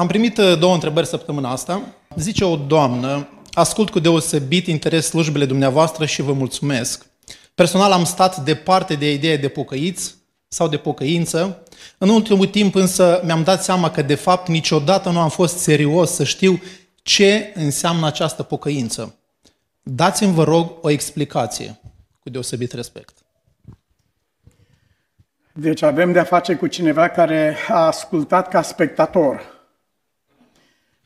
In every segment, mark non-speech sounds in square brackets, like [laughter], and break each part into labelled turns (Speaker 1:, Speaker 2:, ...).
Speaker 1: Am primit uh, două întrebări săptămâna asta. Zice o doamnă, ascult cu deosebit interes slujbele dumneavoastră și vă mulțumesc. Personal am stat departe de ideea de pocăiți sau de pocăință. În ultimul timp însă mi-am dat seama că de fapt niciodată nu am fost serios să știu ce înseamnă această pocăință. Dați-mi, vă rog, o explicație cu deosebit respect.
Speaker 2: Deci avem de-a face cu cineva care a ascultat ca spectator.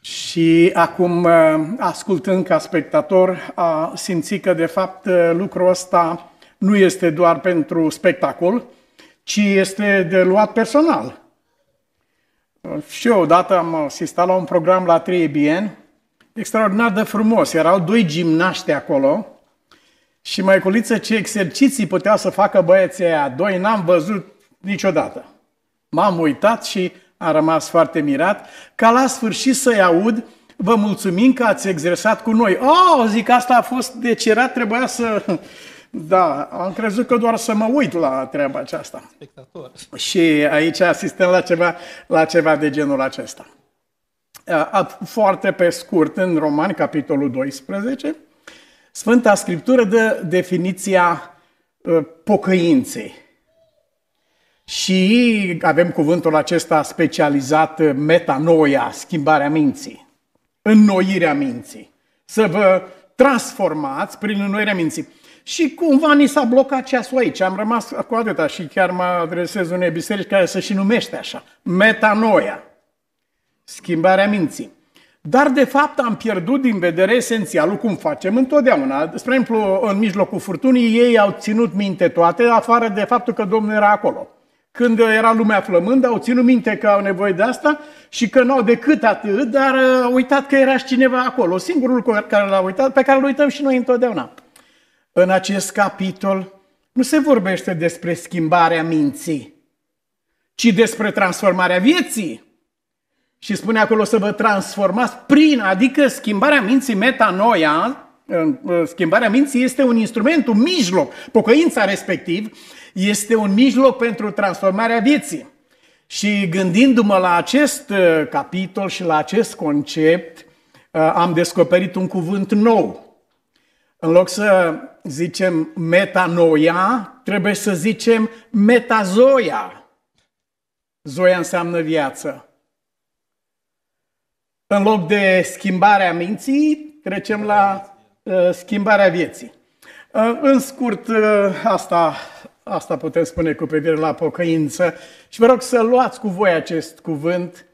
Speaker 2: Și acum, uh, ascultând ca spectator, a simțit că, de fapt, uh, lucrul ăsta nu este doar pentru spectacol, ci este de luat personal. Și eu odată am asistat la un program la 3BN, extraordinar de frumos. Erau doi gimnaști acolo și mai culiță ce exerciții puteau să facă băieții aia. Doi n-am văzut niciodată. M-am uitat și am rămas foarte mirat ca la sfârșit să-i aud Vă mulțumim că ați exersat cu noi. Oh, zic, asta a fost de cerat, trebuia să [laughs] da, am crezut că doar să mă uit la treaba aceasta. Spectator. Și aici asistăm la ceva, la ceva de genul acesta. Foarte pe scurt, în Romani, capitolul 12, Sfânta Scriptură dă definiția pocăinței. Și avem cuvântul acesta specializat metanoia, schimbarea minții, înnoirea minții. Să vă transformați prin înnoirea minții. Și cumva ni s-a blocat ceasul aici. Am rămas cu atâta și chiar mă adresez unei biserici care se și numește așa. Metanoia. Schimbarea minții. Dar, de fapt, am pierdut din vedere esențialul, cum facem întotdeauna. Spre exemplu, în mijlocul furtunii, ei au ținut minte toate, afară de faptul că Domnul era acolo. Când era lumea flămândă, au ținut minte că au nevoie de asta și că nu au decât atât, dar au uitat că era și cineva acolo. Singurul lucru care l-a uitat, pe care îl uităm și noi întotdeauna. În acest capitol nu se vorbește despre schimbarea minții, ci despre transformarea vieții. Și spune acolo să vă transformați prin, adică schimbarea minții, metanoia, schimbarea minții este un instrument, un mijloc, pocăința respectiv, este un mijloc pentru transformarea vieții. Și gândindu-mă la acest uh, capitol și la acest concept, uh, am descoperit un cuvânt nou. În loc să zicem metanoia, trebuie să zicem metazoia. Zoia înseamnă viață. În loc de schimbarea minții, trecem la uh, schimbarea vieții. Uh, în scurt, uh, asta, asta putem spune cu privire la pocăință. Și vă rog să luați cu voi acest cuvânt,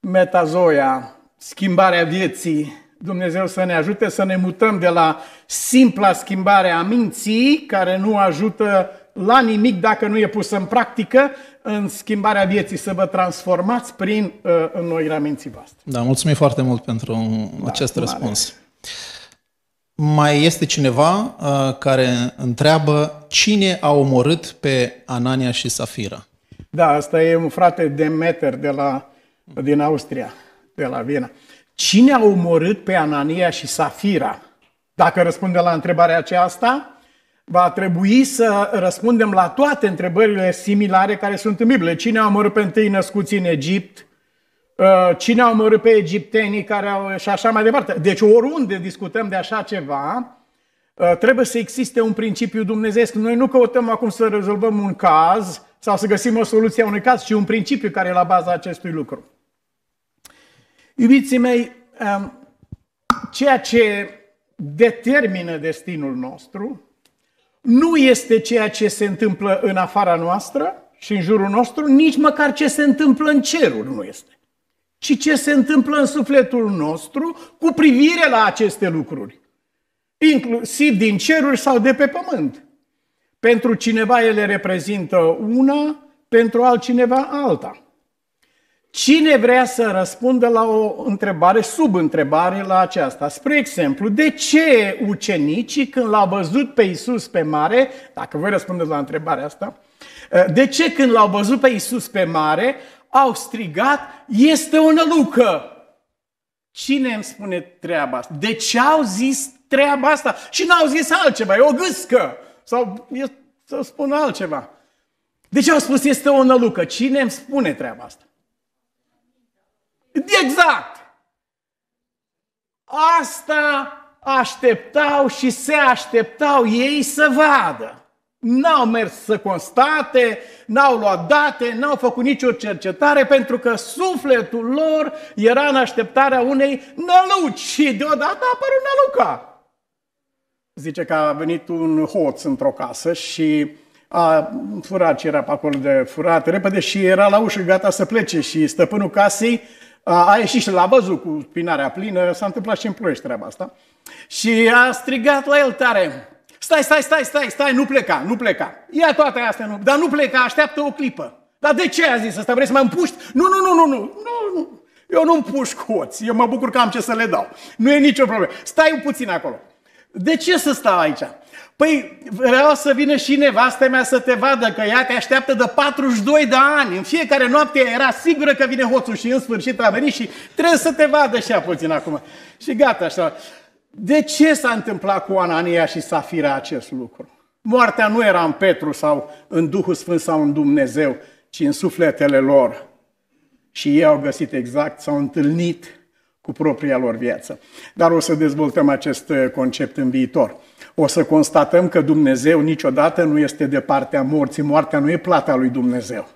Speaker 2: metazoia, schimbarea vieții, Dumnezeu să ne ajute să ne mutăm de la simpla schimbare a minții, care nu ajută la nimic dacă nu e pusă în practică, în schimbarea vieții, să vă transformați prin uh, înnoirea minții voastre.
Speaker 1: Da, mulțumim foarte mult pentru da, acest răspuns. Mai este cineva uh, care întreabă cine a omorât pe Anania și Safira?
Speaker 2: Da, asta e un frate Demeter de la, din Austria, de la Viena. Cine a omorât pe Anania și Safira? Dacă răspundem la întrebarea aceasta, va trebui să răspundem la toate întrebările similare care sunt în Biblie. Cine a omorât pe întâi născuți în Egipt? Uh, cine a omorât pe egiptenii care au... și așa mai departe. Deci oriunde discutăm de așa ceva, uh, trebuie să existe un principiu dumnezeesc. Noi nu căutăm acum să rezolvăm un caz sau să găsim o soluție a unui caz, ci un principiu care e la baza acestui lucru. Iubiții mei, um, ceea ce determină destinul nostru nu este ceea ce se întâmplă în afara noastră și în jurul nostru, nici măcar ce se întâmplă în cerul nu este, ci ce se întâmplă în sufletul nostru cu privire la aceste lucruri, inclusiv din ceruri sau de pe pământ. Pentru cineva ele reprezintă una, pentru altcineva alta. Cine vrea să răspundă la o întrebare, sub întrebare la aceasta? Spre exemplu, de ce ucenicii când l-au văzut pe Isus pe mare, dacă voi răspundeți la întrebarea asta, de ce când l-au văzut pe Isus pe mare, au strigat, este o nălucă? Cine îmi spune treaba asta? De ce au zis treaba asta? Și n-au zis altceva, e o gâscă. Sau să spun altceva. De ce au spus este o nălucă? Cine îmi spune treaba asta? Exact! Asta așteptau și se așteptau ei să vadă. N-au mers să constate, n-au luat date, n-au făcut nicio cercetare pentru că sufletul lor era în așteptarea unei năluci și deodată a apărut năluca. Zice că a venit un hoț într-o casă și a furat ce era pe acolo de furat repede și era la ușă gata să plece și stăpânul casei a, a ieșit și l-a văzut cu spinarea plină, s-a întâmplat și în ploiești treaba asta. Și a strigat la el tare, stai, stai, stai, stai, stai, nu pleca, nu pleca. Ia toate astea, nu, dar nu pleca, așteaptă o clipă. Dar de ce a zis asta? Vrei să mă împuști? Nu, nu, nu, nu, nu, nu, nu. Eu nu împușc hoți, eu mă bucur că am ce să le dau. Nu e nicio problemă. Stai puțin acolo. De ce să stau aici? Păi vreau să vină și nevastă mea să te vadă, că ea te așteaptă de 42 de ani. În fiecare noapte era sigură că vine hoțul și în sfârșit a venit și trebuie să te vadă și puțin acum. Și gata așa. De ce s-a întâmplat cu Anania și Safira acest lucru? Moartea nu era în Petru sau în Duhul Sfânt sau în Dumnezeu, ci în sufletele lor. Și ei au găsit exact, s-au întâlnit cu propria lor viață. Dar o să dezvoltăm acest concept în viitor o să constatăm că Dumnezeu niciodată nu este de partea morții. Moartea nu e plata lui Dumnezeu.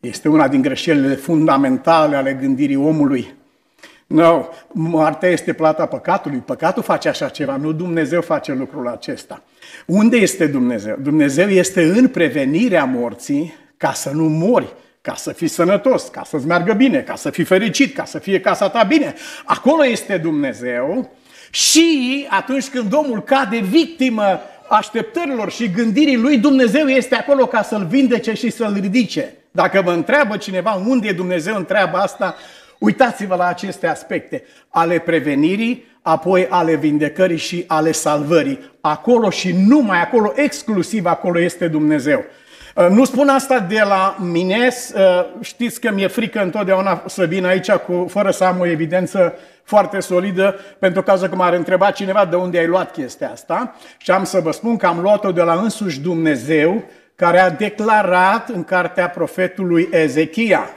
Speaker 2: Este una din greșelile fundamentale ale gândirii omului. Nu, no, moartea este plata păcatului. Păcatul face așa ceva, nu Dumnezeu face lucrul acesta. Unde este Dumnezeu? Dumnezeu este în prevenirea morții ca să nu mori, ca să fii sănătos, ca să-ți meargă bine, ca să fii fericit, ca să fie casa ta bine. Acolo este Dumnezeu și atunci când omul cade victimă așteptărilor și gândirii lui, Dumnezeu este acolo ca să-l vindece și să-l ridice. Dacă vă întreabă cineva unde e Dumnezeu, întreabă asta, uitați-vă la aceste aspecte ale prevenirii, apoi ale vindecării și ale salvării. Acolo și numai acolo, exclusiv acolo este Dumnezeu. Uh, nu spun asta de la mine, uh, știți că mi-e frică întotdeauna să vin aici cu, fără să am o evidență foarte solidă, pentru cazul că m-ar întreba cineva de unde ai luat chestia asta. Și am să vă spun că am luat-o de la însuși Dumnezeu, care a declarat în cartea profetului Ezechia.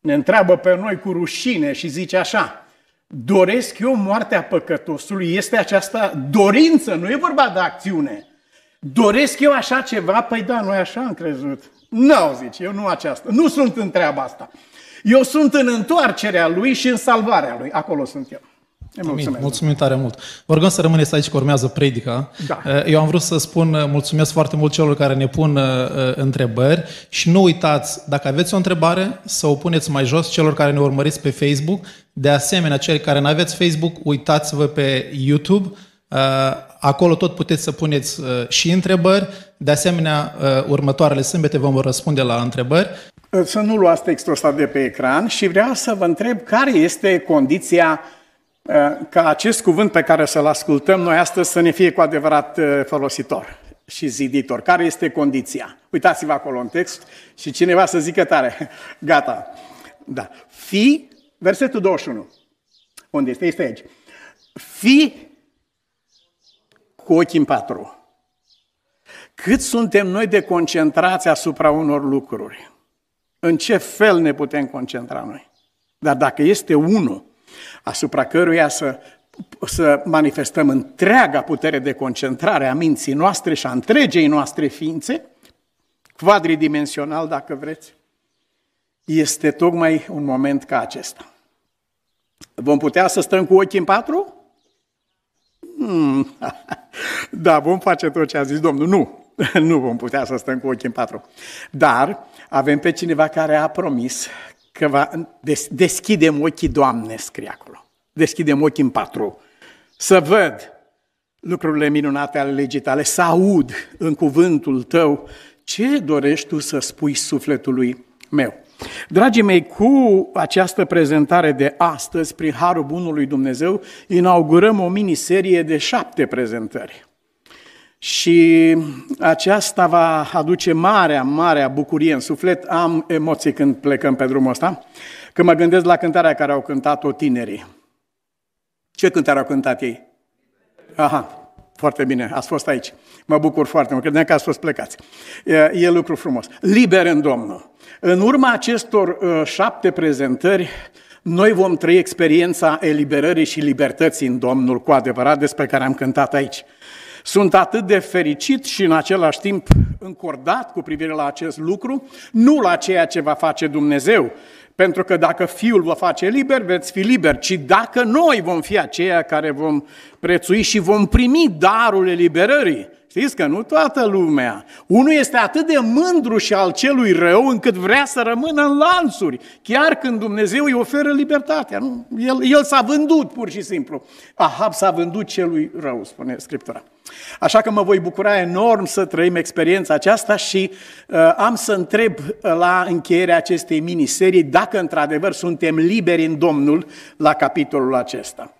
Speaker 2: Ne întreabă pe noi cu rușine și zice așa, doresc eu moartea păcătosului, este această dorință, nu e vorba de acțiune. Doresc eu așa ceva? Păi da, noi așa am crezut. Nu, zice, eu nu aceasta. Nu sunt în treaba asta. Eu sunt în întoarcerea lui și în salvarea lui. Acolo sunt eu.
Speaker 1: Amin. Mulțumim tare mult. Vă rugăm să rămâneți aici că urmează predica. Da. Eh, eu am vrut să spun eh, mulțumesc foarte mult celor care ne pun uh, întrebări și nu uitați, dacă aveți o întrebare, să o puneți mai jos celor care ne urmăriți pe Facebook. De asemenea, cei care nu aveți Facebook, uitați-vă pe YouTube. Uh, acolo tot puteți să puneți uh, și întrebări. De asemenea, următoarele sâmbete vom răspunde la întrebări.
Speaker 2: Să nu luați textul ăsta de pe ecran și vreau să vă întreb care este condiția uh, ca acest cuvânt pe care să-l ascultăm noi astăzi să ne fie cu adevărat uh, folositor și ziditor. Care este condiția? Uitați-vă acolo în text și cineva să zică tare. [laughs] Gata. Da. Fi, versetul 21. Unde este? Este aici. Fi cu ochii în patru. Cât suntem noi de concentrați asupra unor lucruri în ce fel ne putem concentra noi. Dar dacă este unul asupra căruia să, să manifestăm întreaga putere de concentrare a minții noastre și a întregei noastre ființe, quadridimensional dacă vreți, este tocmai un moment ca acesta. Vom putea să stăm cu ochii în patru? Hmm. [laughs] Da, vom face tot ce a zis Domnul. Nu, [laughs] nu vom putea să stăm cu ochii în patru. Dar avem pe cineva care a promis că va des, deschidem ochii, Doamne, scrie acolo. Deschidem ochii în patru. Să văd lucrurile minunate ale legii tale, să aud în cuvântul tău ce dorești tu să spui sufletului meu. Dragii mei, cu această prezentare de astăzi, prin Harul Bunului Dumnezeu, inaugurăm o miniserie de șapte prezentări. Și aceasta va aduce marea, marea bucurie în suflet. Am emoții când plecăm pe drumul ăsta, când mă gândesc la cântarea care au cântat-o tinerii. Ce cântare au cântat ei? Aha, foarte bine, ați fost aici. Mă bucur foarte mult, credeam că ați fost plecați. E, e lucru frumos. Liber în Domnul. În urma acestor uh, șapte prezentări noi vom trăi experiența eliberării și libertății în Domnul cu adevărat despre care am cântat aici. Sunt atât de fericit și în același timp încordat cu privire la acest lucru, nu la ceea ce va face Dumnezeu, pentru că dacă Fiul vă face liber, veți fi liber, ci dacă noi vom fi aceia care vom prețui și vom primi darul eliberării, Știți că nu toată lumea. Unul este atât de mândru și al celui rău încât vrea să rămână în lanțuri, chiar când Dumnezeu îi oferă libertatea. Nu? El, el s-a vândut pur și simplu. Ahab s-a vândut celui rău, spune Scriptura. Așa că mă voi bucura enorm să trăim experiența aceasta și uh, am să întreb uh, la încheierea acestei miniserii dacă într-adevăr suntem liberi în Domnul la capitolul acesta.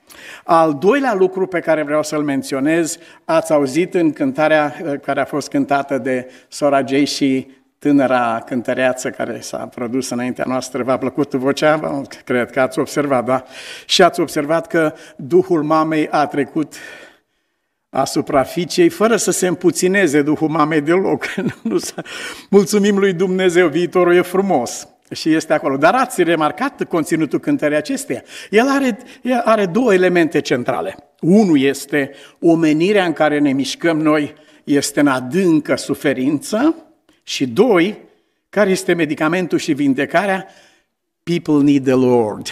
Speaker 2: Al doilea lucru pe care vreau să-l menționez, ați auzit în cântarea uh, care a fost cântată de sora Jay și tânăra cântăreață care s-a produs înaintea noastră. V-a plăcut vocea? Cred că ați observat, da? Și ați observat că Duhul mamei a trecut asupra fiicei, fără să se împuțineze Duhul mamei deloc. [laughs] Mulțumim lui Dumnezeu, viitorul e frumos și este acolo. Dar ați remarcat conținutul cântării acesteia. El are, el are două elemente centrale. Unul este omenirea în care ne mișcăm noi, este în adâncă suferință și doi, care este medicamentul și vindecarea? People need the Lord.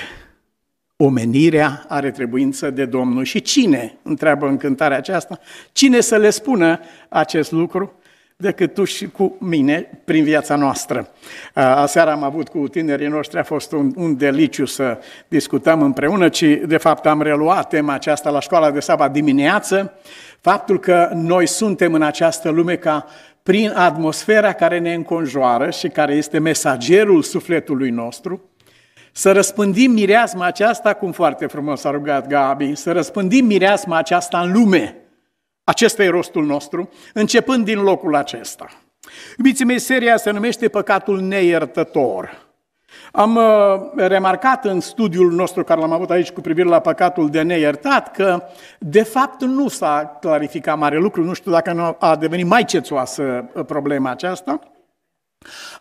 Speaker 2: Omenirea are trebuință de Domnul. Și cine, întreabă în cântarea aceasta, cine să le spună acest lucru? Decât tu și cu mine prin viața noastră. Aseară am avut cu tinerii noștri, a fost un, un deliciu să discutăm împreună, ci de fapt am reluat tema aceasta la școala de sabat dimineață, faptul că noi suntem în această lume ca prin atmosfera care ne înconjoară și care este mesagerul sufletului nostru, să răspândim mireasma aceasta, cum foarte frumos a rugat Gabi, să răspândim mireasma aceasta în lume, acesta e rostul nostru, începând din locul acesta. Iubiții mei, seria se numește Păcatul neiertător. Am uh, remarcat în studiul nostru care l-am avut aici cu privire la păcatul de neiertat că, de fapt, nu s-a clarificat mare lucru. Nu știu dacă nu a devenit mai cețoasă uh, problema aceasta.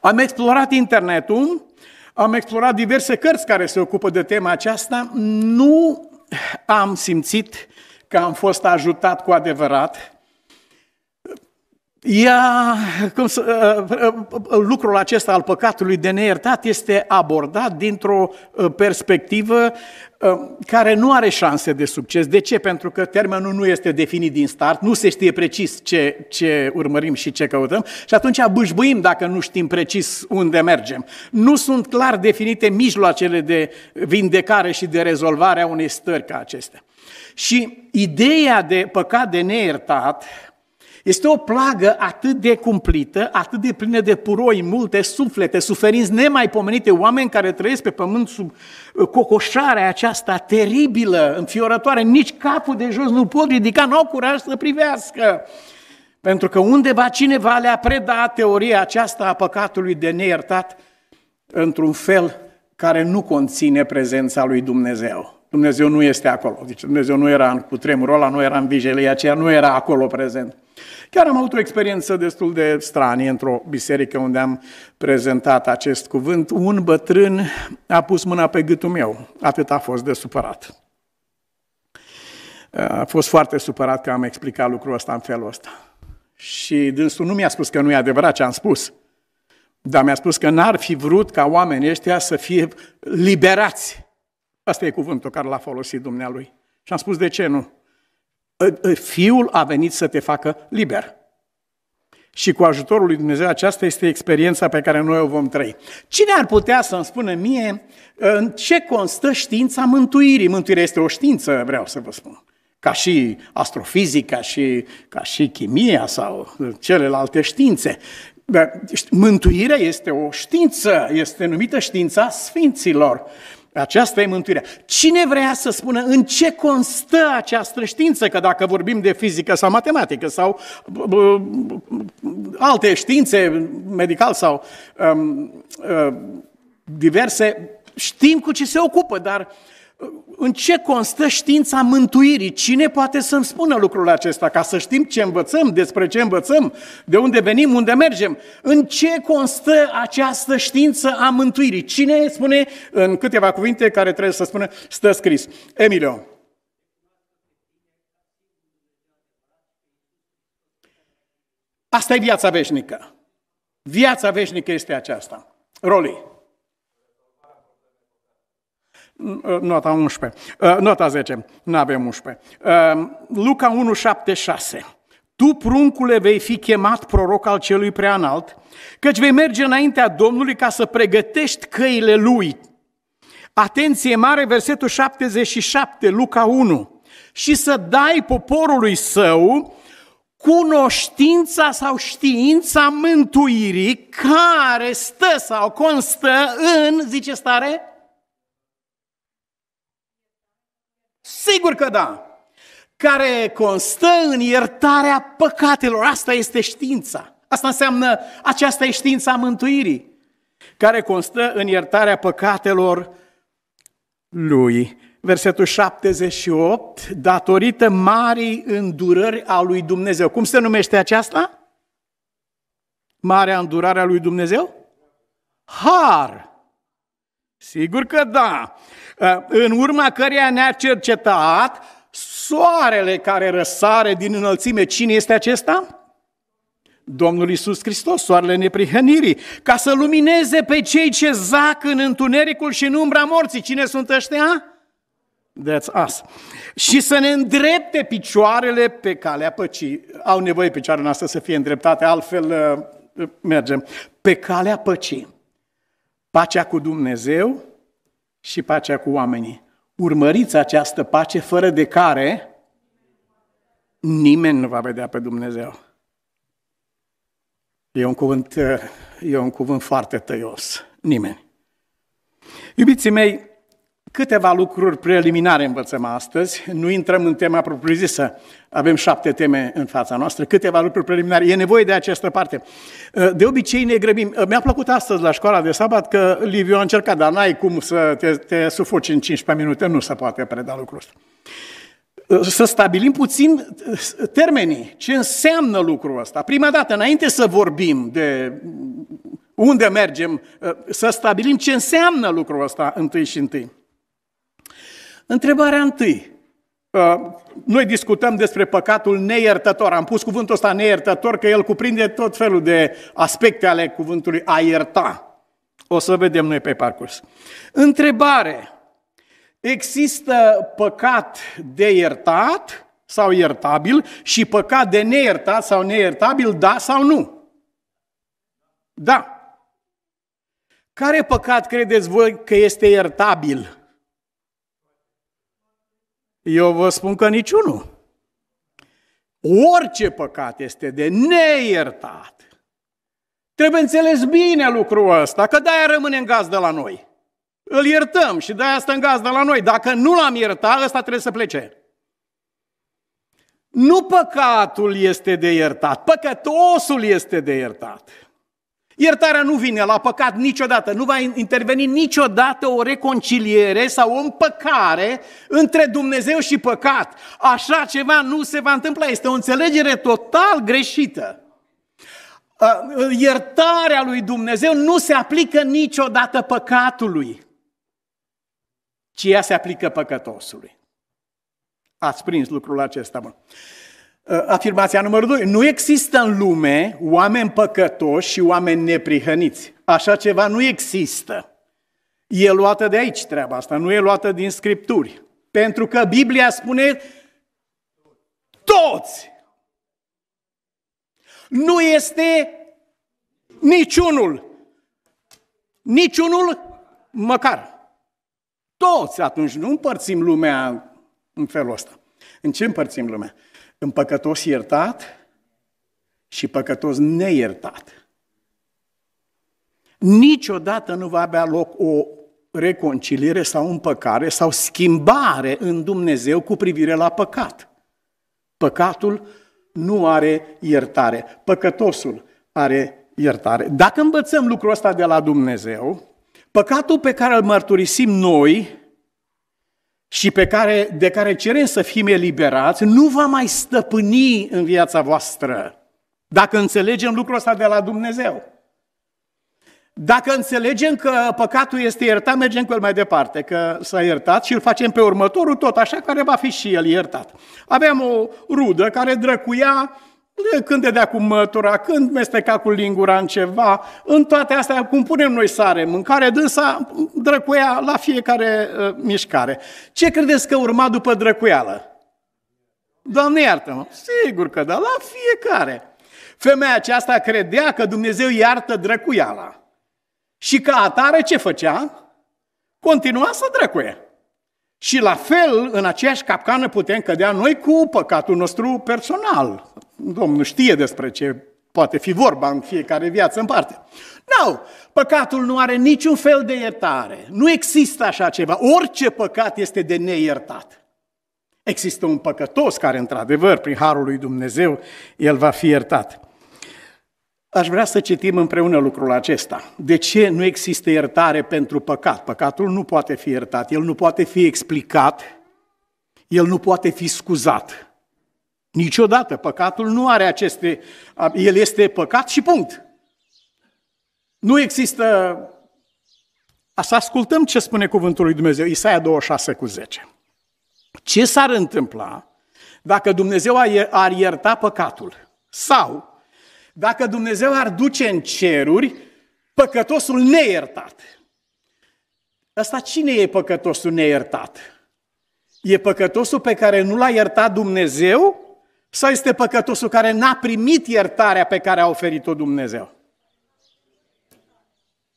Speaker 2: Am explorat internetul, am explorat diverse cărți care se ocupă de tema aceasta. Nu am simțit că am fost ajutat cu adevărat. Ea, cum să, uh, uh, lucrul acesta al păcatului de neiertat este abordat dintr-o uh, perspectivă care nu are șanse de succes. De ce? Pentru că termenul nu este definit din start, nu se știe precis ce, ce urmărim și ce căutăm și atunci bâșbuim dacă nu știm precis unde mergem. Nu sunt clar definite mijloacele de vindecare și de rezolvare a unei stări ca acestea. Și ideea de păcat de neiertat este o plagă atât de cumplită, atât de plină de puroi, multe suflete, suferinți nemaipomenite, oameni care trăiesc pe pământ sub uh, cocoșarea aceasta teribilă, înfiorătoare, nici capul de jos nu pot ridica, nu au curaj să privească. Pentru că undeva cineva le-a predat teoria aceasta a păcatului de neiertat într-un fel care nu conține prezența lui Dumnezeu. Dumnezeu nu este acolo. Deci Dumnezeu nu era în cutremurul ăla, nu era în vijelia aceea, nu era acolo prezent. Chiar am avut o experiență destul de stranie într-o biserică unde am prezentat acest cuvânt. Un bătrân a pus mâna pe gâtul meu. Atât a fost de supărat. A fost foarte supărat că am explicat lucrul ăsta în felul ăsta. Și dânsul nu mi-a spus că nu e adevărat ce am spus, dar mi-a spus că n-ar fi vrut ca oamenii ăștia să fie liberați Asta e cuvântul care l-a folosit Dumnealui. Și am spus, de ce nu? Fiul a venit să te facă liber. Și cu ajutorul lui Dumnezeu, aceasta este experiența pe care noi o vom trăi. Cine ar putea să-mi spună mie în ce constă știința mântuirii? Mântuirea este o știință, vreau să vă spun. Ca și astrofizica, și, ca și chimia sau celelalte științe. Mântuirea este o știință, este numită știința sfinților. Aceasta e mântuirea. Cine vrea să spună în ce constă această știință? Că dacă vorbim de fizică sau matematică sau uh, alte științe, medical sau um, uh, diverse, știm cu ce se ocupă, dar în ce constă știința mântuirii? Cine poate să-mi spună lucrul acesta ca să știm ce învățăm, despre ce învățăm, de unde venim, unde mergem? În ce constă această știință a mântuirii? Cine spune în câteva cuvinte care trebuie să spună, stă scris. Emilio. Asta e viața veșnică. Viața veșnică este aceasta. Roli. Nota 11. Uh, nota 10. Nu avem 11. Uh, Luca 1, 7, 6. Tu, pruncule, vei fi chemat proroc al celui preanalt, căci vei merge înaintea Domnului ca să pregătești căile lui. Atenție mare, versetul 77, Luca 1. Și să dai poporului său cunoștința sau știința mântuirii care stă sau constă în, zice stare, Sigur că da! Care constă în iertarea păcatelor. Asta este știința. Asta înseamnă, aceasta e știința mântuirii. Care constă în iertarea păcatelor lui. Versetul 78, datorită marii îndurări a lui Dumnezeu. Cum se numește aceasta? Marea îndurare a lui Dumnezeu? Har. Sigur că da. Ă, în urma căreia ne-a cercetat soarele care răsare din înălțime. Cine este acesta? Domnul Isus Hristos, soarele neprihănirii, ca să lumineze pe cei ce zac în întunericul și în umbra morții. Cine sunt ăștia? That's us. Și să ne îndrepte picioarele pe calea păcii. Au nevoie picioarele noastre să fie îndreptate, altfel uh, mergem. Pe calea păcii. Pacea cu Dumnezeu și pacea cu oamenii. Urmăriți această pace fără de care nimeni nu va vedea pe Dumnezeu. E un cuvânt, e un cuvânt foarte tăios. Nimeni. Iubiții mei, Câteva lucruri preliminare învățăm astăzi, nu intrăm în tema propriu-zisă, avem șapte teme în fața noastră, câteva lucruri preliminare, e nevoie de această parte. De obicei ne grăbim. Mi-a plăcut astăzi la școala de sabat că Liviu a încercat, dar n-ai cum să te, te sufoci în 15 minute, nu se poate preda lucrul ăsta. Să stabilim puțin termenii, ce înseamnă lucrul ăsta. Prima dată, înainte să vorbim de unde mergem, să stabilim ce înseamnă lucrul ăsta întâi și întâi. Întrebarea întâi. Uh, noi discutăm despre păcatul neiertător. Am pus cuvântul ăsta neiertător că el cuprinde tot felul de aspecte ale cuvântului a ierta. O să vedem noi pe parcurs. Întrebare. Există păcat de iertat sau iertabil și păcat de neiertat sau neiertabil, da sau nu? Da. Care păcat credeți voi că este iertabil? Eu vă spun că niciunul. Orice păcat este de neiertat. Trebuie înțeles bine lucrul ăsta, că de-aia rămâne în gaz de la noi. Îl iertăm și de-aia stă în gaz de la noi. Dacă nu l-am iertat, ăsta trebuie să plece. Nu păcatul este de iertat, păcătosul este de iertat. Iertarea nu vine la păcat niciodată, nu va interveni niciodată o reconciliere sau o împăcare între Dumnezeu și păcat. Așa ceva nu se va întâmpla, este o înțelegere total greșită. Iertarea lui Dumnezeu nu se aplică niciodată păcatului, ci ea se aplică păcătosului. Ați prins lucrul acesta, bun. Uh, afirmația numărul 2. Nu există în lume oameni păcătoși și oameni neprihăniți. Așa ceva nu există. E luată de aici treaba asta, nu e luată din Scripturi. Pentru că Biblia spune toți. Nu este niciunul. Niciunul măcar. Toți atunci nu împărțim lumea în felul ăsta. În ce împărțim lumea? În păcătos iertat și păcătos neiertat. Niciodată nu va avea loc o reconciliere sau împăcare sau schimbare în Dumnezeu cu privire la păcat. Păcatul nu are iertare. Păcătosul are iertare. Dacă învățăm lucrul ăsta de la Dumnezeu, păcatul pe care îl mărturisim noi și pe care, de care cerem să fim eliberați, nu va mai stăpâni în viața voastră. Dacă înțelegem lucrul ăsta de la Dumnezeu. Dacă înțelegem că păcatul este iertat, mergem cu el mai departe, că s-a iertat și îl facem pe următorul tot așa, care va fi și el iertat. Aveam o rudă care drăcuia când dădea cu mătura, când mesteca cu lingura în ceva, în toate astea, cum punem noi sare, mâncare, dânsa drăcuia la fiecare uh, mișcare. Ce credeți că urma după drăcuială? Doamne iartă-mă! Sigur că da, la fiecare. Femeia aceasta credea că Dumnezeu iartă drăcuiala. Și ca atare ce făcea? Continua să drăcuie. Și la fel, în aceeași capcană putem cădea noi cu păcatul nostru personal. Domnul știe despre ce poate fi vorba în fiecare viață în parte. Nu, no, păcatul nu are niciun fel de iertare. Nu există așa ceva. Orice păcat este de neiertat. Există un păcătos care, într-adevăr, prin harul lui Dumnezeu, el va fi iertat. Aș vrea să citim împreună lucrul acesta. De ce nu există iertare pentru păcat? Păcatul nu poate fi iertat, el nu poate fi explicat, el nu poate fi scuzat. Niciodată. Păcatul nu are aceste... El este păcat și punct. Nu există... Să ascultăm ce spune cuvântul lui Dumnezeu, Isaia 26 cu 10. Ce s-ar întâmpla dacă Dumnezeu ar ierta păcatul? Sau dacă Dumnezeu ar duce în ceruri păcătosul neiertat. Asta cine e păcătosul neiertat? E păcătosul pe care nu l-a iertat Dumnezeu sau este păcătosul care n-a primit iertarea pe care a oferit-o Dumnezeu?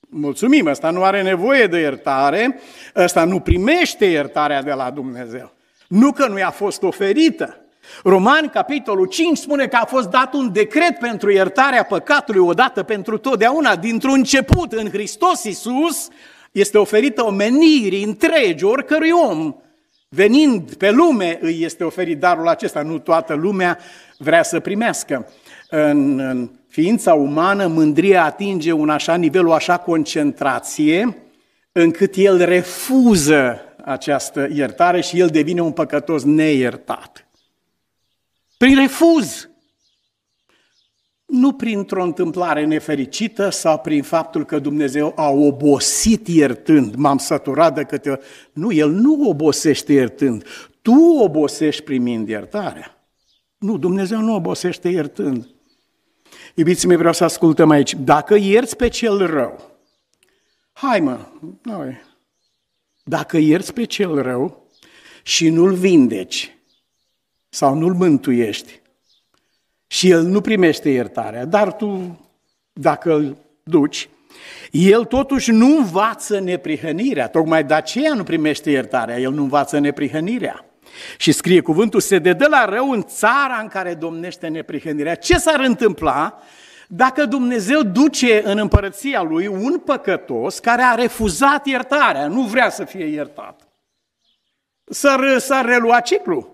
Speaker 2: Mulțumim, ăsta nu are nevoie de iertare, ăsta nu primește iertarea de la Dumnezeu. Nu că nu i-a fost oferită, Romani, capitolul 5, spune că a fost dat un decret pentru iertarea păcatului odată pentru totdeauna, dintr-un început în Hristos Iisus, este oferită omenirii întregi, oricărui om, venind pe lume, îi este oferit darul acesta. Nu toată lumea vrea să primească. În, în ființa umană, mândria atinge un așa nivel, o așa concentrație, încât el refuză această iertare și el devine un păcătos neiertat. Prin refuz. Nu printr-o întâmplare nefericită sau prin faptul că Dumnezeu a obosit iertând. M-am săturat de câte Nu, El nu obosește iertând. Tu obosești primind iertarea. Nu, Dumnezeu nu obosește iertând. Iubiții mei, vreau să ascultăm aici. Dacă ierți pe cel rău, hai mă, noi, dacă ierți pe cel rău și nu-l vindeci, sau nu-l mântuiești și el nu primește iertarea, dar tu, dacă îl duci, el totuși nu învață neprihănirea, tocmai de aceea nu primește iertarea, el nu învață neprihănirea. Și scrie cuvântul, se dedă la rău în țara în care domnește neprihănirea. Ce s-ar întâmpla dacă Dumnezeu duce în împărăția lui un păcătos care a refuzat iertarea, nu vrea să fie iertat? S-ar, s-ar relua ciclu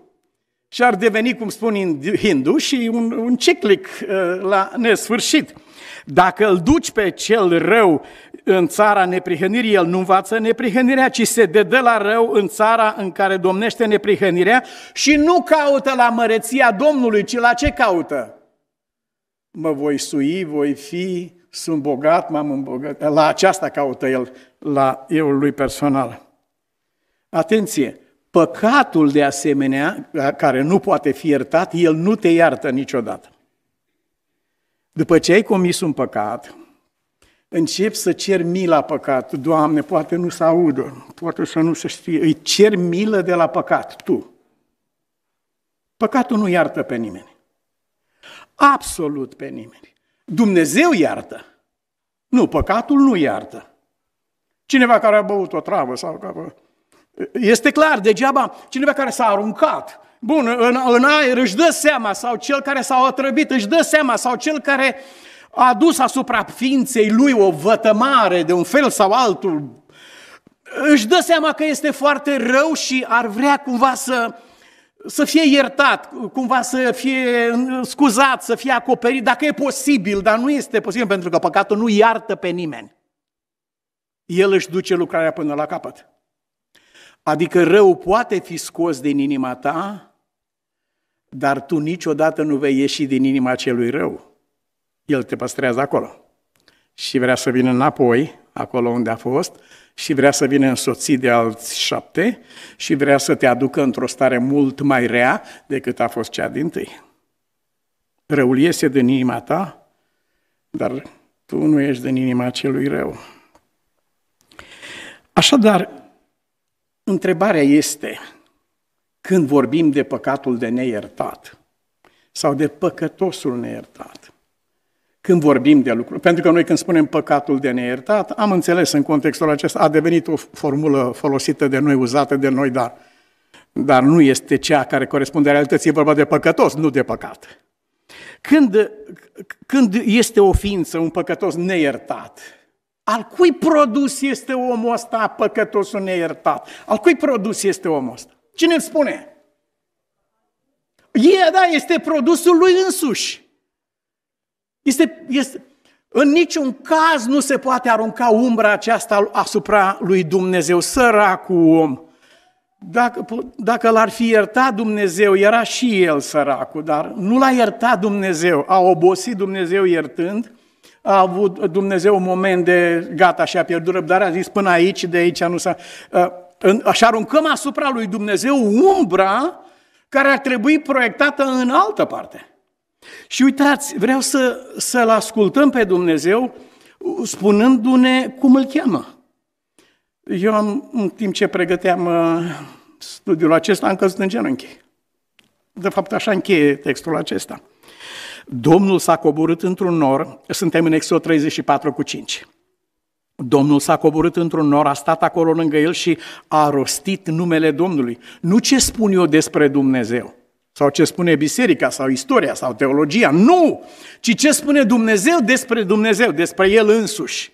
Speaker 2: și ar deveni, cum spun hindu, și un, un ciclic uh, la nesfârșit. Dacă îl duci pe cel rău în țara neprihănirii, el nu învață neprihănirea, ci se dedă la rău în țara în care domnește neprihănirea și nu caută la măreția Domnului, ci la ce caută? Mă voi sui, voi fi, sunt bogat, m-am îmbogat. La aceasta caută el, la eu lui personal. Atenție! Păcatul, de asemenea, care nu poate fi iertat, el nu te iartă niciodată. După ce ai comis un păcat, începi să cer mila păcat. Doamne, poate nu se audă, poate să nu se știe. Îi cer milă de la păcat, tu. Păcatul nu iartă pe nimeni. Absolut pe nimeni. Dumnezeu iartă. Nu, păcatul nu iartă. Cineva care a băut o travă sau care este clar, degeaba cineva care s-a aruncat, bun, în, în aer își dă seama, sau cel care s-a otrăvit își dă seama, sau cel care a adus asupra ființei lui o vătămare de un fel sau altul, își dă seama că este foarte rău și ar vrea cumva să, să fie iertat, cumva să fie scuzat, să fie acoperit, dacă e posibil, dar nu este posibil pentru că păcatul nu iartă pe nimeni. El își duce lucrarea până la capăt. Adică rău poate fi scos din inima ta, dar tu niciodată nu vei ieși din inima celui rău. El te păstrează acolo. Și vrea să vină înapoi, acolo unde a fost, și vrea să vină însoțit de alți șapte și vrea să te aducă într-o stare mult mai rea decât a fost cea din tâi. Răul iese din inima ta, dar tu nu ești din inima celui rău. Așadar, întrebarea este, când vorbim de păcatul de neiertat sau de păcătosul neiertat, când vorbim de lucruri. Pentru că noi când spunem păcatul de neiertat, am înțeles în contextul acesta, a devenit o formulă folosită de noi, uzată de noi, dar, dar nu este cea care corespunde realității, e vorba de păcătos, nu de păcat. Când, când este o ființă, un păcătos neiertat, al cui produs este omul ăsta păcătosul neiertat? Al cui produs este omul ăsta? Cine îl spune? E, da, este produsul lui însuși. Este, este, în niciun caz nu se poate arunca umbra aceasta asupra lui Dumnezeu, săracul om. Dacă, dacă l-ar fi iertat Dumnezeu, era și el săracul, dar nu l-a iertat Dumnezeu. A obosit Dumnezeu iertând, a avut Dumnezeu un moment de gata și a pierdut răbdarea, a zis până aici, de aici nu s-a... Așa aruncăm asupra lui Dumnezeu umbra care ar trebui proiectată în altă parte. Și uitați, vreau să, să-L ascultăm pe Dumnezeu spunându-ne cum îl cheamă. Eu am, în timp ce pregăteam uh, studiul acesta, am căzut în genunchi. De fapt, așa încheie textul acesta. Domnul s-a coborât într-un nor, suntem în Exod 34 cu 5. Domnul s-a coborât într-un nor, a stat acolo lângă el și a rostit numele Domnului. Nu ce spun eu despre Dumnezeu, sau ce spune biserica, sau istoria, sau teologia. Nu! Ci ce spune Dumnezeu despre Dumnezeu, despre El însuși.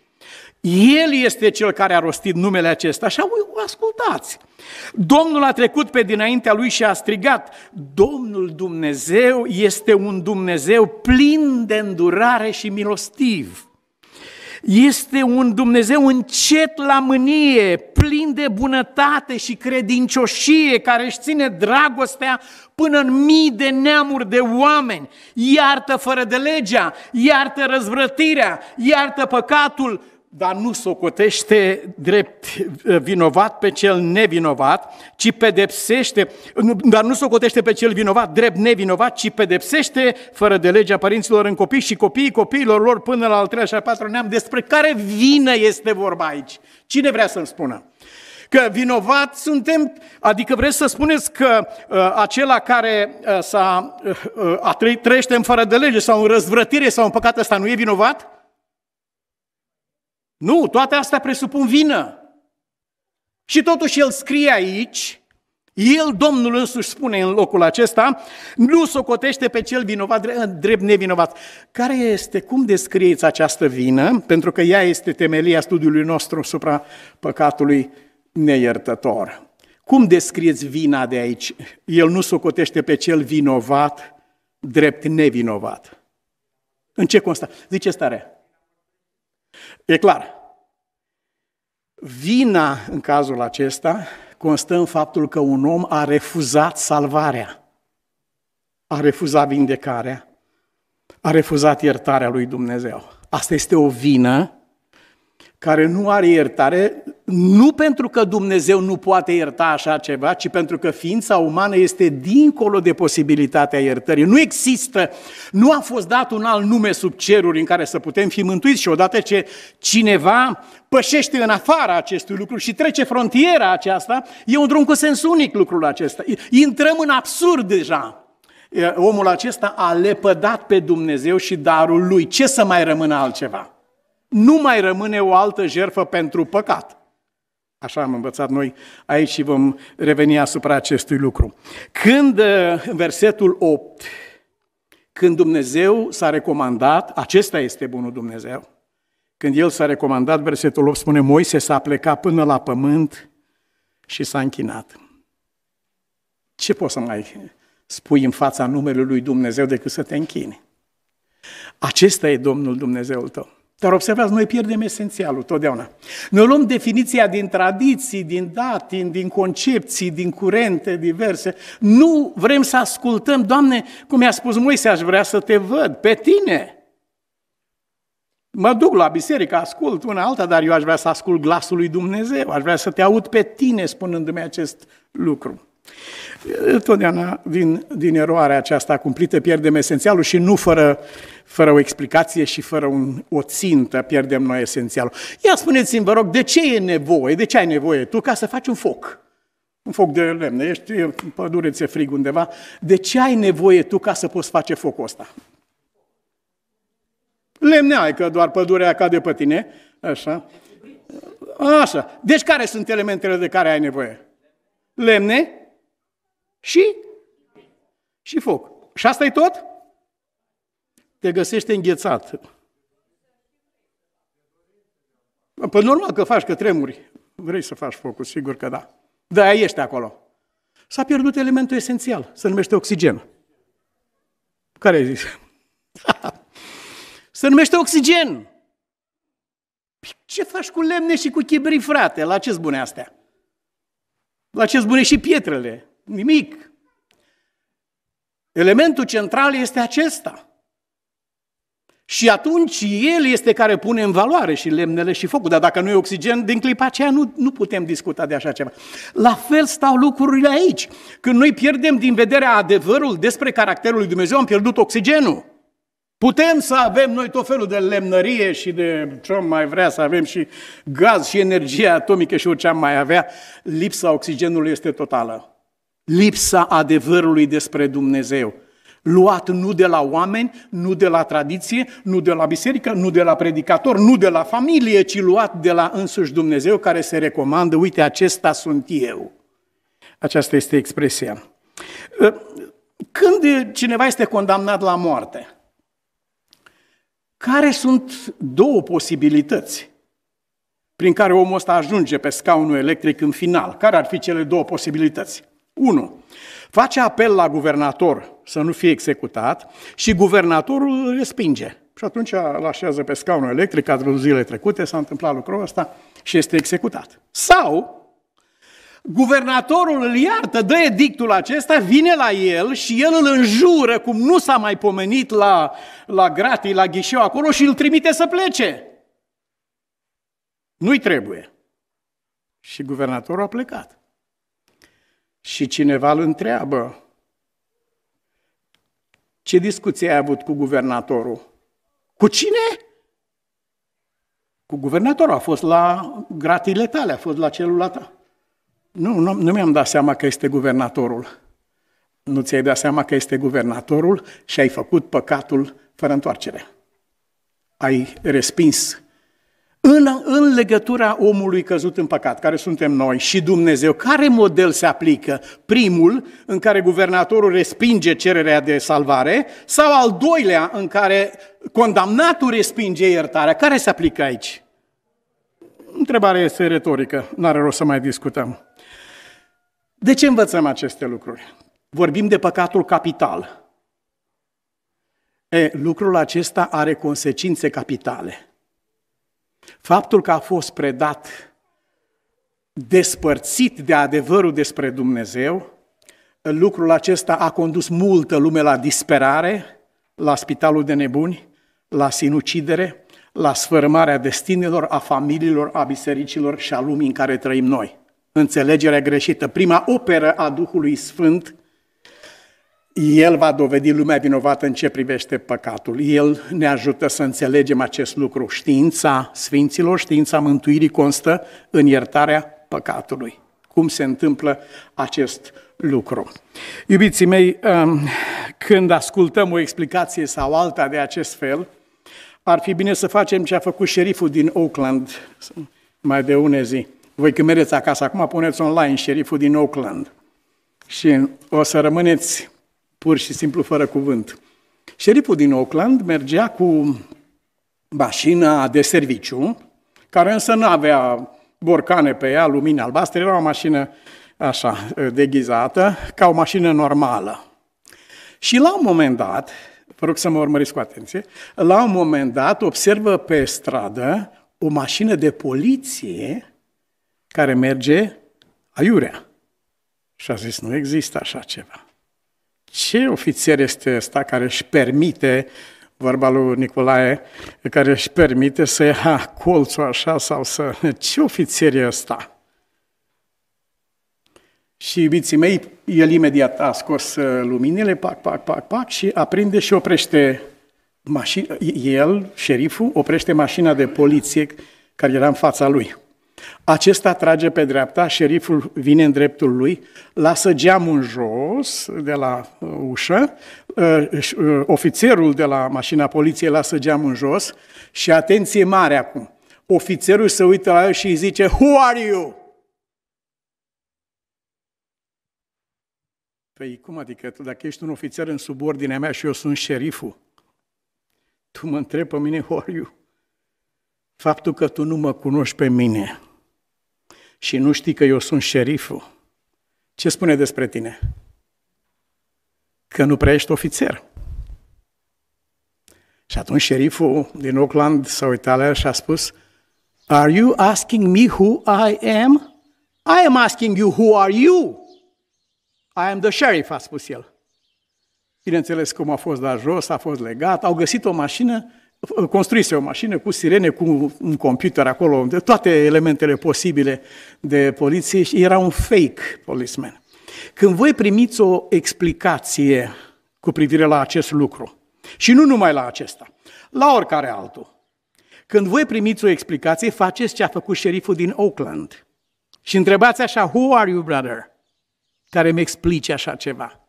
Speaker 2: El este cel care a rostit numele acesta. Așa, ascultați. Domnul a trecut pe dinaintea lui și a strigat, Domnul Dumnezeu este un Dumnezeu plin de îndurare și milostiv. Este un Dumnezeu încet la mânie, plin de bunătate și credincioșie, care își ține dragostea până în mii de neamuri de oameni. Iartă fără de legea, iartă răzvrătirea, iartă păcatul, dar nu socotește drept eh, vinovat pe cel nevinovat, ci pedepsește, dar nu socotește pe cel vinovat drept nevinovat, ci pedepsește fără de legea părinților în copii și copiii copiilor lor până la al treilea și al patrulea neam. Despre care vină este vorba aici? Cine vrea să-mi spună? Că vinovat suntem, adică vreți să spuneți că uh, acela care uh, s-a, uh, uh, a trăiește în fără de lege sau în răzvrătire sau în păcat ăsta nu e vinovat? Nu, toate astea presupun vină. Și totuși el scrie aici, el, Domnul însuși spune în locul acesta, nu socotește pe cel vinovat drept nevinovat. Care este, cum descrieți această vină? Pentru că ea este temelia studiului nostru asupra păcatului neiertător. Cum descrieți vina de aici? El nu socotește pe cel vinovat drept nevinovat. În ce constă? Zice stare. E clar. Vina în cazul acesta constă în faptul că un om a refuzat salvarea, a refuzat vindecarea, a refuzat iertarea lui Dumnezeu. Asta este o vină care nu are iertare, nu pentru că Dumnezeu nu poate ierta așa ceva, ci pentru că ființa umană este dincolo de posibilitatea iertării. Nu există, nu a fost dat un alt nume sub ceruri în care să putem fi mântuiți și odată ce cineva pășește în afara acestui lucru și trece frontiera aceasta, e un drum cu sens unic lucrul acesta. Intrăm în absurd deja. Omul acesta a lepădat pe Dumnezeu și darul lui. Ce să mai rămână altceva? nu mai rămâne o altă jertfă pentru păcat. Așa am învățat noi aici și vom reveni asupra acestui lucru. Când, uh, în versetul 8, când Dumnezeu s-a recomandat, acesta este bunul Dumnezeu, când El s-a recomandat, versetul 8 spune, Moise s-a plecat până la pământ și s-a închinat. Ce poți să mai spui în fața numelui lui Dumnezeu decât să te închini? Acesta e Domnul Dumnezeul tău. Dar observați, noi pierdem esențialul totdeauna. Noi luăm definiția din tradiții, din datini, din concepții, din curente diverse. Nu vrem să ascultăm, Doamne, cum i-a spus Moise, aș vrea să te văd, pe tine. Mă duc la biserică, ascult una alta, dar eu aș vrea să ascult glasul lui Dumnezeu, aș vrea să te aud pe tine spunându-mi acest lucru. Totdeauna din, din eroarea aceasta cumplită pierdem esențialul și nu fără, fără o explicație și fără un, o țintă pierdem noi esențialul. Ia spuneți-mi, vă rog, de ce e nevoie, de ce ai nevoie tu ca să faci un foc? Un foc de lemne, ești în pădure, ți-e frig undeva. De ce ai nevoie tu ca să poți face focul ăsta? Lemne ai, că doar pădurea cade pe tine. Așa. Așa. Deci care sunt elementele de care ai nevoie? Lemne și? Și foc. Și asta e tot? Te găsește înghețat. Păi normal că faci, că tremuri. Vrei să faci focul, sigur că da. Da, ești acolo. S-a pierdut elementul esențial, se numește oxigen. Care ai zis? [laughs] Se numește oxigen. Ce faci cu lemne și cu chibri, frate? La ce spune astea? La ce spune și pietrele? Nimic. Elementul central este acesta. Și atunci el este care pune în valoare și lemnele și focul. Dar dacă nu e oxigen, din clipa aceea nu, nu putem discuta de așa ceva. La fel stau lucrurile aici. Când noi pierdem din vedere adevărul despre caracterul lui Dumnezeu, am pierdut oxigenul. Putem să avem noi tot felul de lemnărie și de ce mai vrea să avem și gaz și energie atomică și orice am mai avea. Lipsa oxigenului este totală. Lipsa adevărului despre Dumnezeu. Luat nu de la oameni, nu de la tradiție, nu de la biserică, nu de la predicator, nu de la familie, ci luat de la însuși Dumnezeu care se recomandă, uite, acesta sunt eu. Aceasta este expresia. Când cineva este condamnat la moarte, care sunt două posibilități prin care omul ăsta ajunge pe scaunul electric în final? Care ar fi cele două posibilități? 1. Face apel la guvernator să nu fie executat și guvernatorul îl respinge. Și atunci îl așează pe scaunul electric, ca zile trecute s-a întâmplat lucrul ăsta și este executat. Sau Guvernatorul îl iartă, dă edictul acesta, vine la el și el îl înjură, cum nu s-a mai pomenit la, la gratii, la ghișeu acolo și îl trimite să plece. Nu-i trebuie. Și guvernatorul a plecat. Și cineva îl întreabă, ce discuție ai avut cu guvernatorul? Cu cine? Cu guvernatorul. A fost la gratiile tale, a fost la celula ta. Nu, nu, nu mi-am dat seama că este guvernatorul. Nu ți-ai dat seama că este guvernatorul și ai făcut păcatul fără întoarcere. Ai respins în, în legătura omului căzut în păcat, care suntem noi și Dumnezeu, care model se aplică? Primul, în care guvernatorul respinge cererea de salvare, sau al doilea, în care condamnatul respinge iertarea? Care se aplică aici? Întrebarea este retorică, nu are rost să mai discutăm. De ce învățăm aceste lucruri? Vorbim de păcatul capital. E, lucrul acesta are consecințe capitale. Faptul că a fost predat despărțit de adevărul despre Dumnezeu, lucrul acesta a condus multă lume la disperare, la spitalul de nebuni, la sinucidere, la sfărâmarea destinelor, a familiilor, a bisericilor și a lumii în care trăim noi înțelegerea greșită. Prima operă a Duhului Sfânt, El va dovedi lumea vinovată în ce privește păcatul. El ne ajută să înțelegem acest lucru. Știința Sfinților, știința mântuirii constă în iertarea păcatului. Cum se întâmplă acest lucru? Iubiții mei, um, când ascultăm o explicație sau alta de acest fel, ar fi bine să facem ce a făcut șeriful din Oakland mai de une zi. Voi când mergeți acasă, acum puneți online șeriful din Oakland și o să rămâneți pur și simplu fără cuvânt. Șeriful din Oakland mergea cu mașina de serviciu, care însă nu avea borcane pe ea, lumini albastre, era o mașină așa, deghizată, ca o mașină normală. Și la un moment dat, vă rog să mă urmăriți cu atenție, la un moment dat observă pe stradă o mașină de poliție care merge aiurea. Și a zis, nu există așa ceva. Ce ofițer este ăsta care își permite, vorba lui Nicolae, care își permite să ia colțul așa sau să... Ce ofițer e ăsta? Și iubiții mei, el imediat a scos uh, luminile, pac, pac, pac, pac, și aprinde și oprește mașina. El, șeriful, oprește mașina de poliție care era în fața lui. Acesta trage pe dreapta, șeriful vine în dreptul lui, lasă geamul în jos de la uh, ușă, uh, ofițerul de la mașina poliției lasă geamul în jos și atenție mare acum. Ofițerul se uită la el și îi zice, Who are you? Păi cum adică, tu dacă ești un ofițer în subordinea mea și eu sunt șeriful, tu mă întrebi pe mine, who are you? Faptul că tu nu mă cunoști pe mine și nu știi că eu sunt șeriful, ce spune despre tine? Că nu prea ești ofițer. Și atunci șeriful din Oakland s-a uitat la el și a spus, Are you asking me who I am? I am asking you who are you? I am the sheriff, a spus el. Bineînțeles, cum a fost dat jos, a fost legat, au găsit o mașină, construise o mașină cu sirene, cu un computer acolo, de toate elementele posibile de poliție și era un fake policeman. Când voi primiți o explicație cu privire la acest lucru, și nu numai la acesta, la oricare altul, când voi primiți o explicație, faceți ce a făcut șeriful din Oakland și întrebați așa, who are you, brother? care îmi explice așa ceva.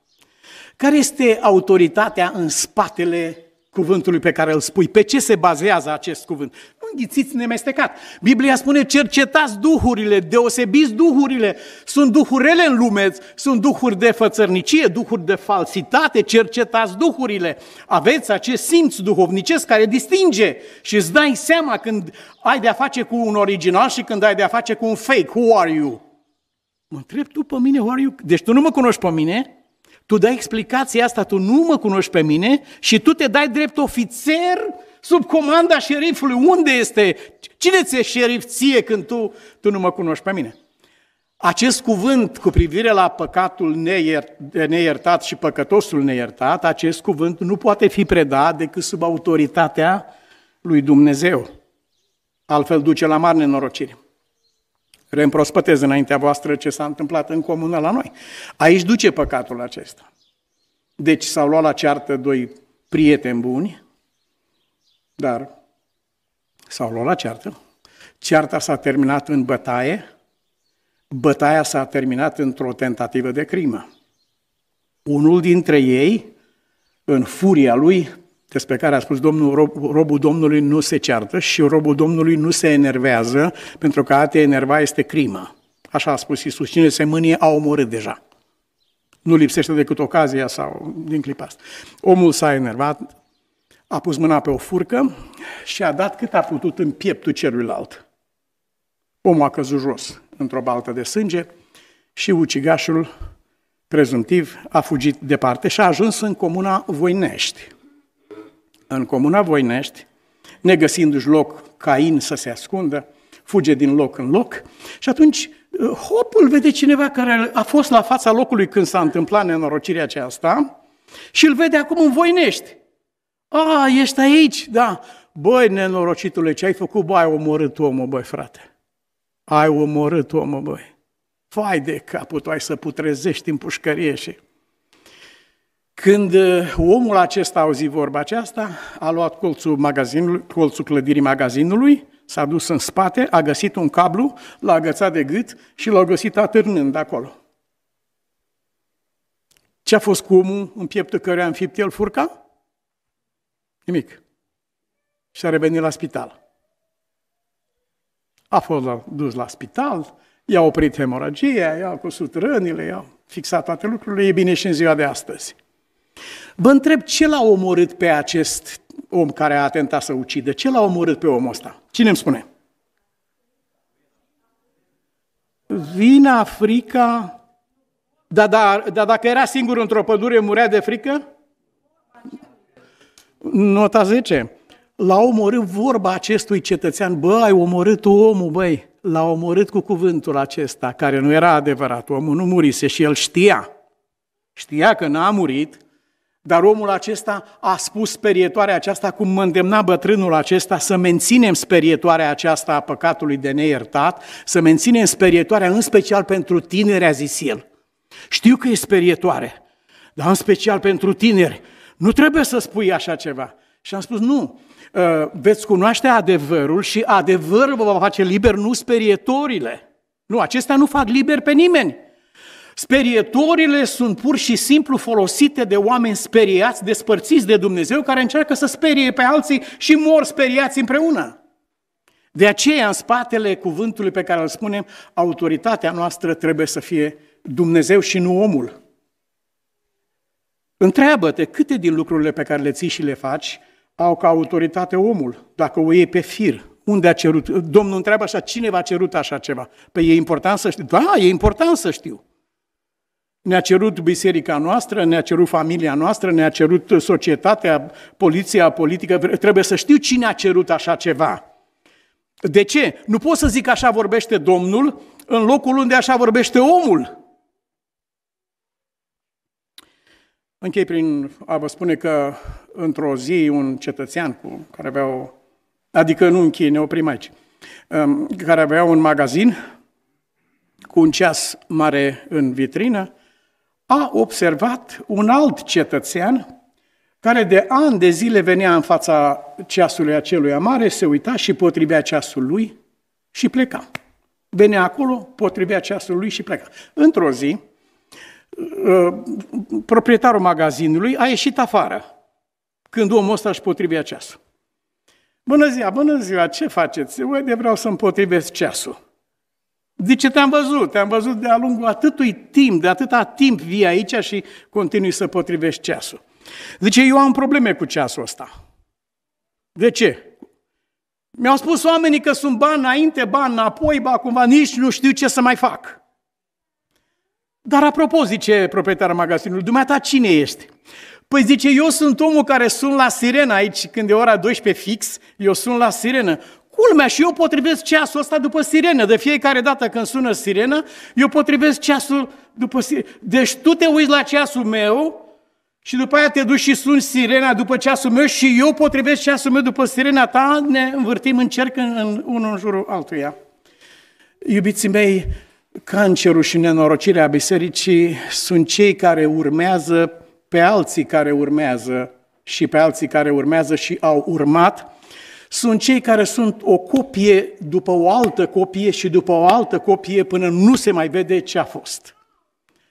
Speaker 2: Care este autoritatea în spatele cuvântului pe care îl spui? Pe ce se bazează acest cuvânt? Nu înghițiți nemestecat. Biblia spune cercetați duhurile, deosebiți duhurile. Sunt duhurele în lume, sunt duhuri de fățărnicie, duhuri de falsitate, cercetați duhurile. Aveți acest simț duhovnicesc care distinge și îți dai seama când ai de-a face cu un original și când ai de-a face cu un fake. Who are you? Mă întreb tu pe mine, are you? Deci tu nu mă cunoști pe mine, tu dai explicația asta, tu nu mă cunoști pe mine și tu te dai drept ofițer sub comanda șerifului. Unde este? Cine ți-e șerif ție când tu, tu nu mă cunoști pe mine? Acest cuvânt cu privire la păcatul neiertat și păcătosul neiertat, acest cuvânt nu poate fi predat decât sub autoritatea lui Dumnezeu. Altfel duce la mare nenorocire reîmprospătez înaintea voastră ce s-a întâmplat în comună la noi. Aici duce păcatul acesta. Deci s-au luat la ceartă doi prieteni buni, dar s-au luat la ceartă. Cearta s-a terminat în bătaie, bătaia s-a terminat într-o tentativă de crimă. Unul dintre ei, în furia lui, despre care a spus Domnul, rob, robul Domnului nu se ceartă și robul Domnului nu se enervează, pentru că a te enerva este crimă. Așa a spus Iisus. Cine se mânie a omorât deja. Nu lipsește decât ocazia sau din clipa asta. Omul s-a enervat, a pus mâna pe o furcă și a dat cât a putut în pieptul celuilalt. Omul a căzut jos într-o baltă de sânge și ucigașul prezumtiv a fugit departe și a ajuns în comuna Voinești în comuna Voinești, negăsindu-și loc Cain să se ascundă, fuge din loc în loc și atunci hop, îl vede cineva care a fost la fața locului când s-a întâmplat nenorocirea aceasta și îl vede acum în Voinești. A, ești aici? Da. Băi, nenorocitule, ce ai făcut? Băi, ai omorât omul, băi, frate. Ai omorât omul, băi. Fai de capul, tu ai să putrezești în pușcărie și... Când uh, omul acesta a auzit vorba aceasta, a luat colțul, magazinului, colțul clădirii magazinului, s-a dus în spate, a găsit un cablu, l-a agățat de gât și l-a găsit atârnând acolo. Ce a fost cu omul în pieptul care a înfipt el furca? Nimic. Și a revenit la spital. A fost dus la spital, i-a oprit hemoragia, i-a cusut rănile, i-a fixat toate lucrurile, e bine și în ziua de astăzi. Vă întreb ce l-a omorât pe acest om care a atentat să ucidă? Ce l-a omorât pe omul ăsta? Cine îmi spune? Vina, frica... Dar da, da, dacă era singur într-o pădure, murea de frică? Nota 10. L-a omorât vorba acestui cetățean. Bă, ai omorât omul, băi. L-a omorât cu cuvântul acesta, care nu era adevărat. Omul nu murise și el știa. Știa că n-a murit, dar omul acesta a spus sperietoarea aceasta, cum mă îndemna bătrânul acesta să menținem sperietoarea aceasta a păcatului de neiertat, să menținem sperietoarea în special pentru tineri, a zis el. Știu că e sperietoare, dar în special pentru tineri. Nu trebuie să spui așa ceva. Și am spus, nu, ă, veți cunoaște adevărul și adevărul vă va face liber, nu sperietorile. Nu, acestea nu fac liber pe nimeni. Sperietorile sunt pur și simplu folosite de oameni speriați, despărțiți de Dumnezeu, care încearcă să sperie pe alții și mor speriați împreună. De aceea, în spatele cuvântului pe care îl spunem, autoritatea noastră trebuie să fie Dumnezeu și nu omul. Întreabă-te câte din lucrurile pe care le ții și le faci au ca autoritate omul, dacă o iei pe fir. Unde a cerut? Domnul întreabă așa, cine v-a cerut așa ceva? Păi e important să știu. Da, e important să știu. Ne-a cerut biserica noastră, ne-a cerut familia noastră, ne-a cerut societatea, poliția politică. Trebuie să știu cine a cerut așa ceva. De ce? Nu pot să zic așa vorbește Domnul în locul unde așa vorbește omul. Închei prin a vă spune că într-o zi un cetățean cu care avea o... Adică nu închei, ne oprim aici. Um, care avea un magazin cu un ceas mare în vitrină, a observat un alt cetățean care de ani de zile venea în fața ceasului acelui amare, se uita și potrivea ceasul lui și pleca. Venea acolo, potrivea ceasul lui și pleca. Într-o zi, uh, proprietarul magazinului a ieșit afară când omul ăsta își potrivea ceasul. Bună ziua, bună ziua, ce faceți? Uite, vreau să-mi potrivesc ceasul. De ce te-am văzut? Te-am văzut de-a lungul atâtui timp, de atâta timp vii aici și continui să potrivești ceasul. Zice, eu am probleme cu ceasul ăsta. De ce? Mi-au spus oamenii că sunt bani înainte, bani înapoi, ba cumva nici nu știu ce să mai fac. Dar apropo, zice proprietarul magazinului, dumneata cine ești? Păi zice, eu sunt omul care sun la sirenă aici, când e ora 12 fix, eu sun la sirenă. Culmea, și eu potrivesc ceasul ăsta după sirenă. De fiecare dată când sună sirenă, eu potrivesc ceasul după sirenă. Deci tu te uiți la ceasul meu și după aia te duci și suni sirena după ceasul meu și eu potrivesc ceasul meu după sirena ta, ne învârtim în cerc în, în, unul în jurul altuia. Iubiții mei, cancerul și nenorocirea bisericii sunt cei care urmează pe alții care urmează și pe alții care urmează și au urmat sunt cei care sunt o copie după o altă copie și după o altă copie până nu se mai vede ce a fost.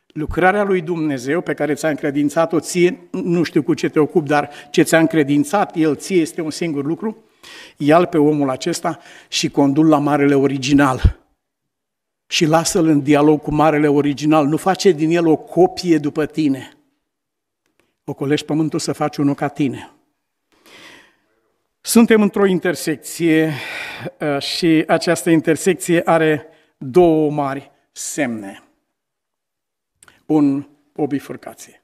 Speaker 2: Lucrarea lui Dumnezeu pe care ți-a încredințat-o ție, nu știu cu ce te ocup, dar ce ți-a încredințat El ție este un singur lucru, ia pe omul acesta și condu-l la marele original. Și lasă-l în dialog cu marele original, nu face din el o copie după tine. Ocolești pământul să faci unul ca tine. Suntem într-o intersecție uh, și această intersecție are două mari semne. Un, o bifurcație.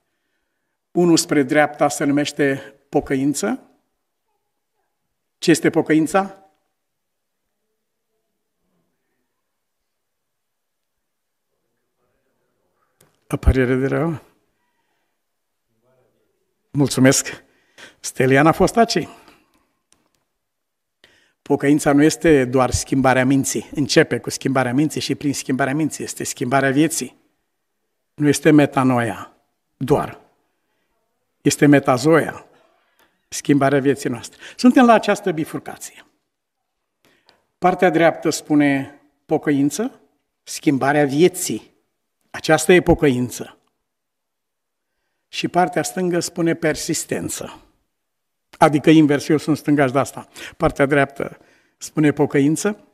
Speaker 2: Unul spre dreapta se numește pocăință. Ce este pocăința? Apărere de rău. Mulțumesc. Stelian a fost aici. Pocăința nu este doar schimbarea minții. Începe cu schimbarea minții și prin schimbarea minții este schimbarea vieții. Nu este metanoia doar. Este metazoia, schimbarea vieții noastre. Suntem la această bifurcație. Partea dreaptă spune pocăință, schimbarea vieții. Aceasta e pocăință. Și partea stângă spune persistență. Adică invers, eu sunt stângaș de asta. Partea dreaptă spune pocăință,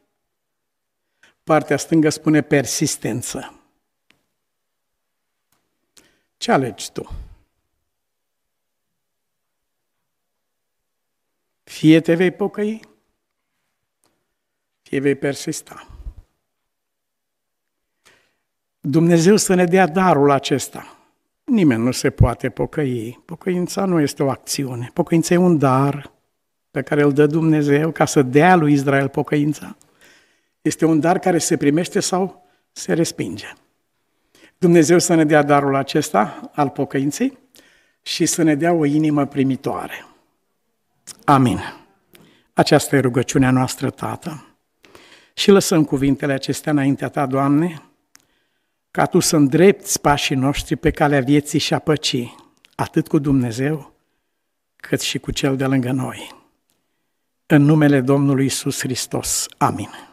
Speaker 2: partea stângă spune persistență. Ce alegi tu? Fie te vei pocăi, fie vei persista. Dumnezeu să ne dea darul acesta, nimeni nu se poate pocăi. Pocăința nu este o acțiune. Pocăința e un dar pe care îl dă Dumnezeu ca să dea lui Israel pocăința. Este un dar care se primește sau se respinge. Dumnezeu să ne dea darul acesta al pocăinței și să ne dea o inimă primitoare. Amin. Aceasta e rugăciunea noastră, Tată. Și lăsăm cuvintele acestea înaintea Ta, Doamne, ca Tu să îndrepți pașii noștri pe calea vieții și a păcii, atât cu Dumnezeu, cât și cu Cel de lângă noi. În numele Domnului Isus Hristos. Amin.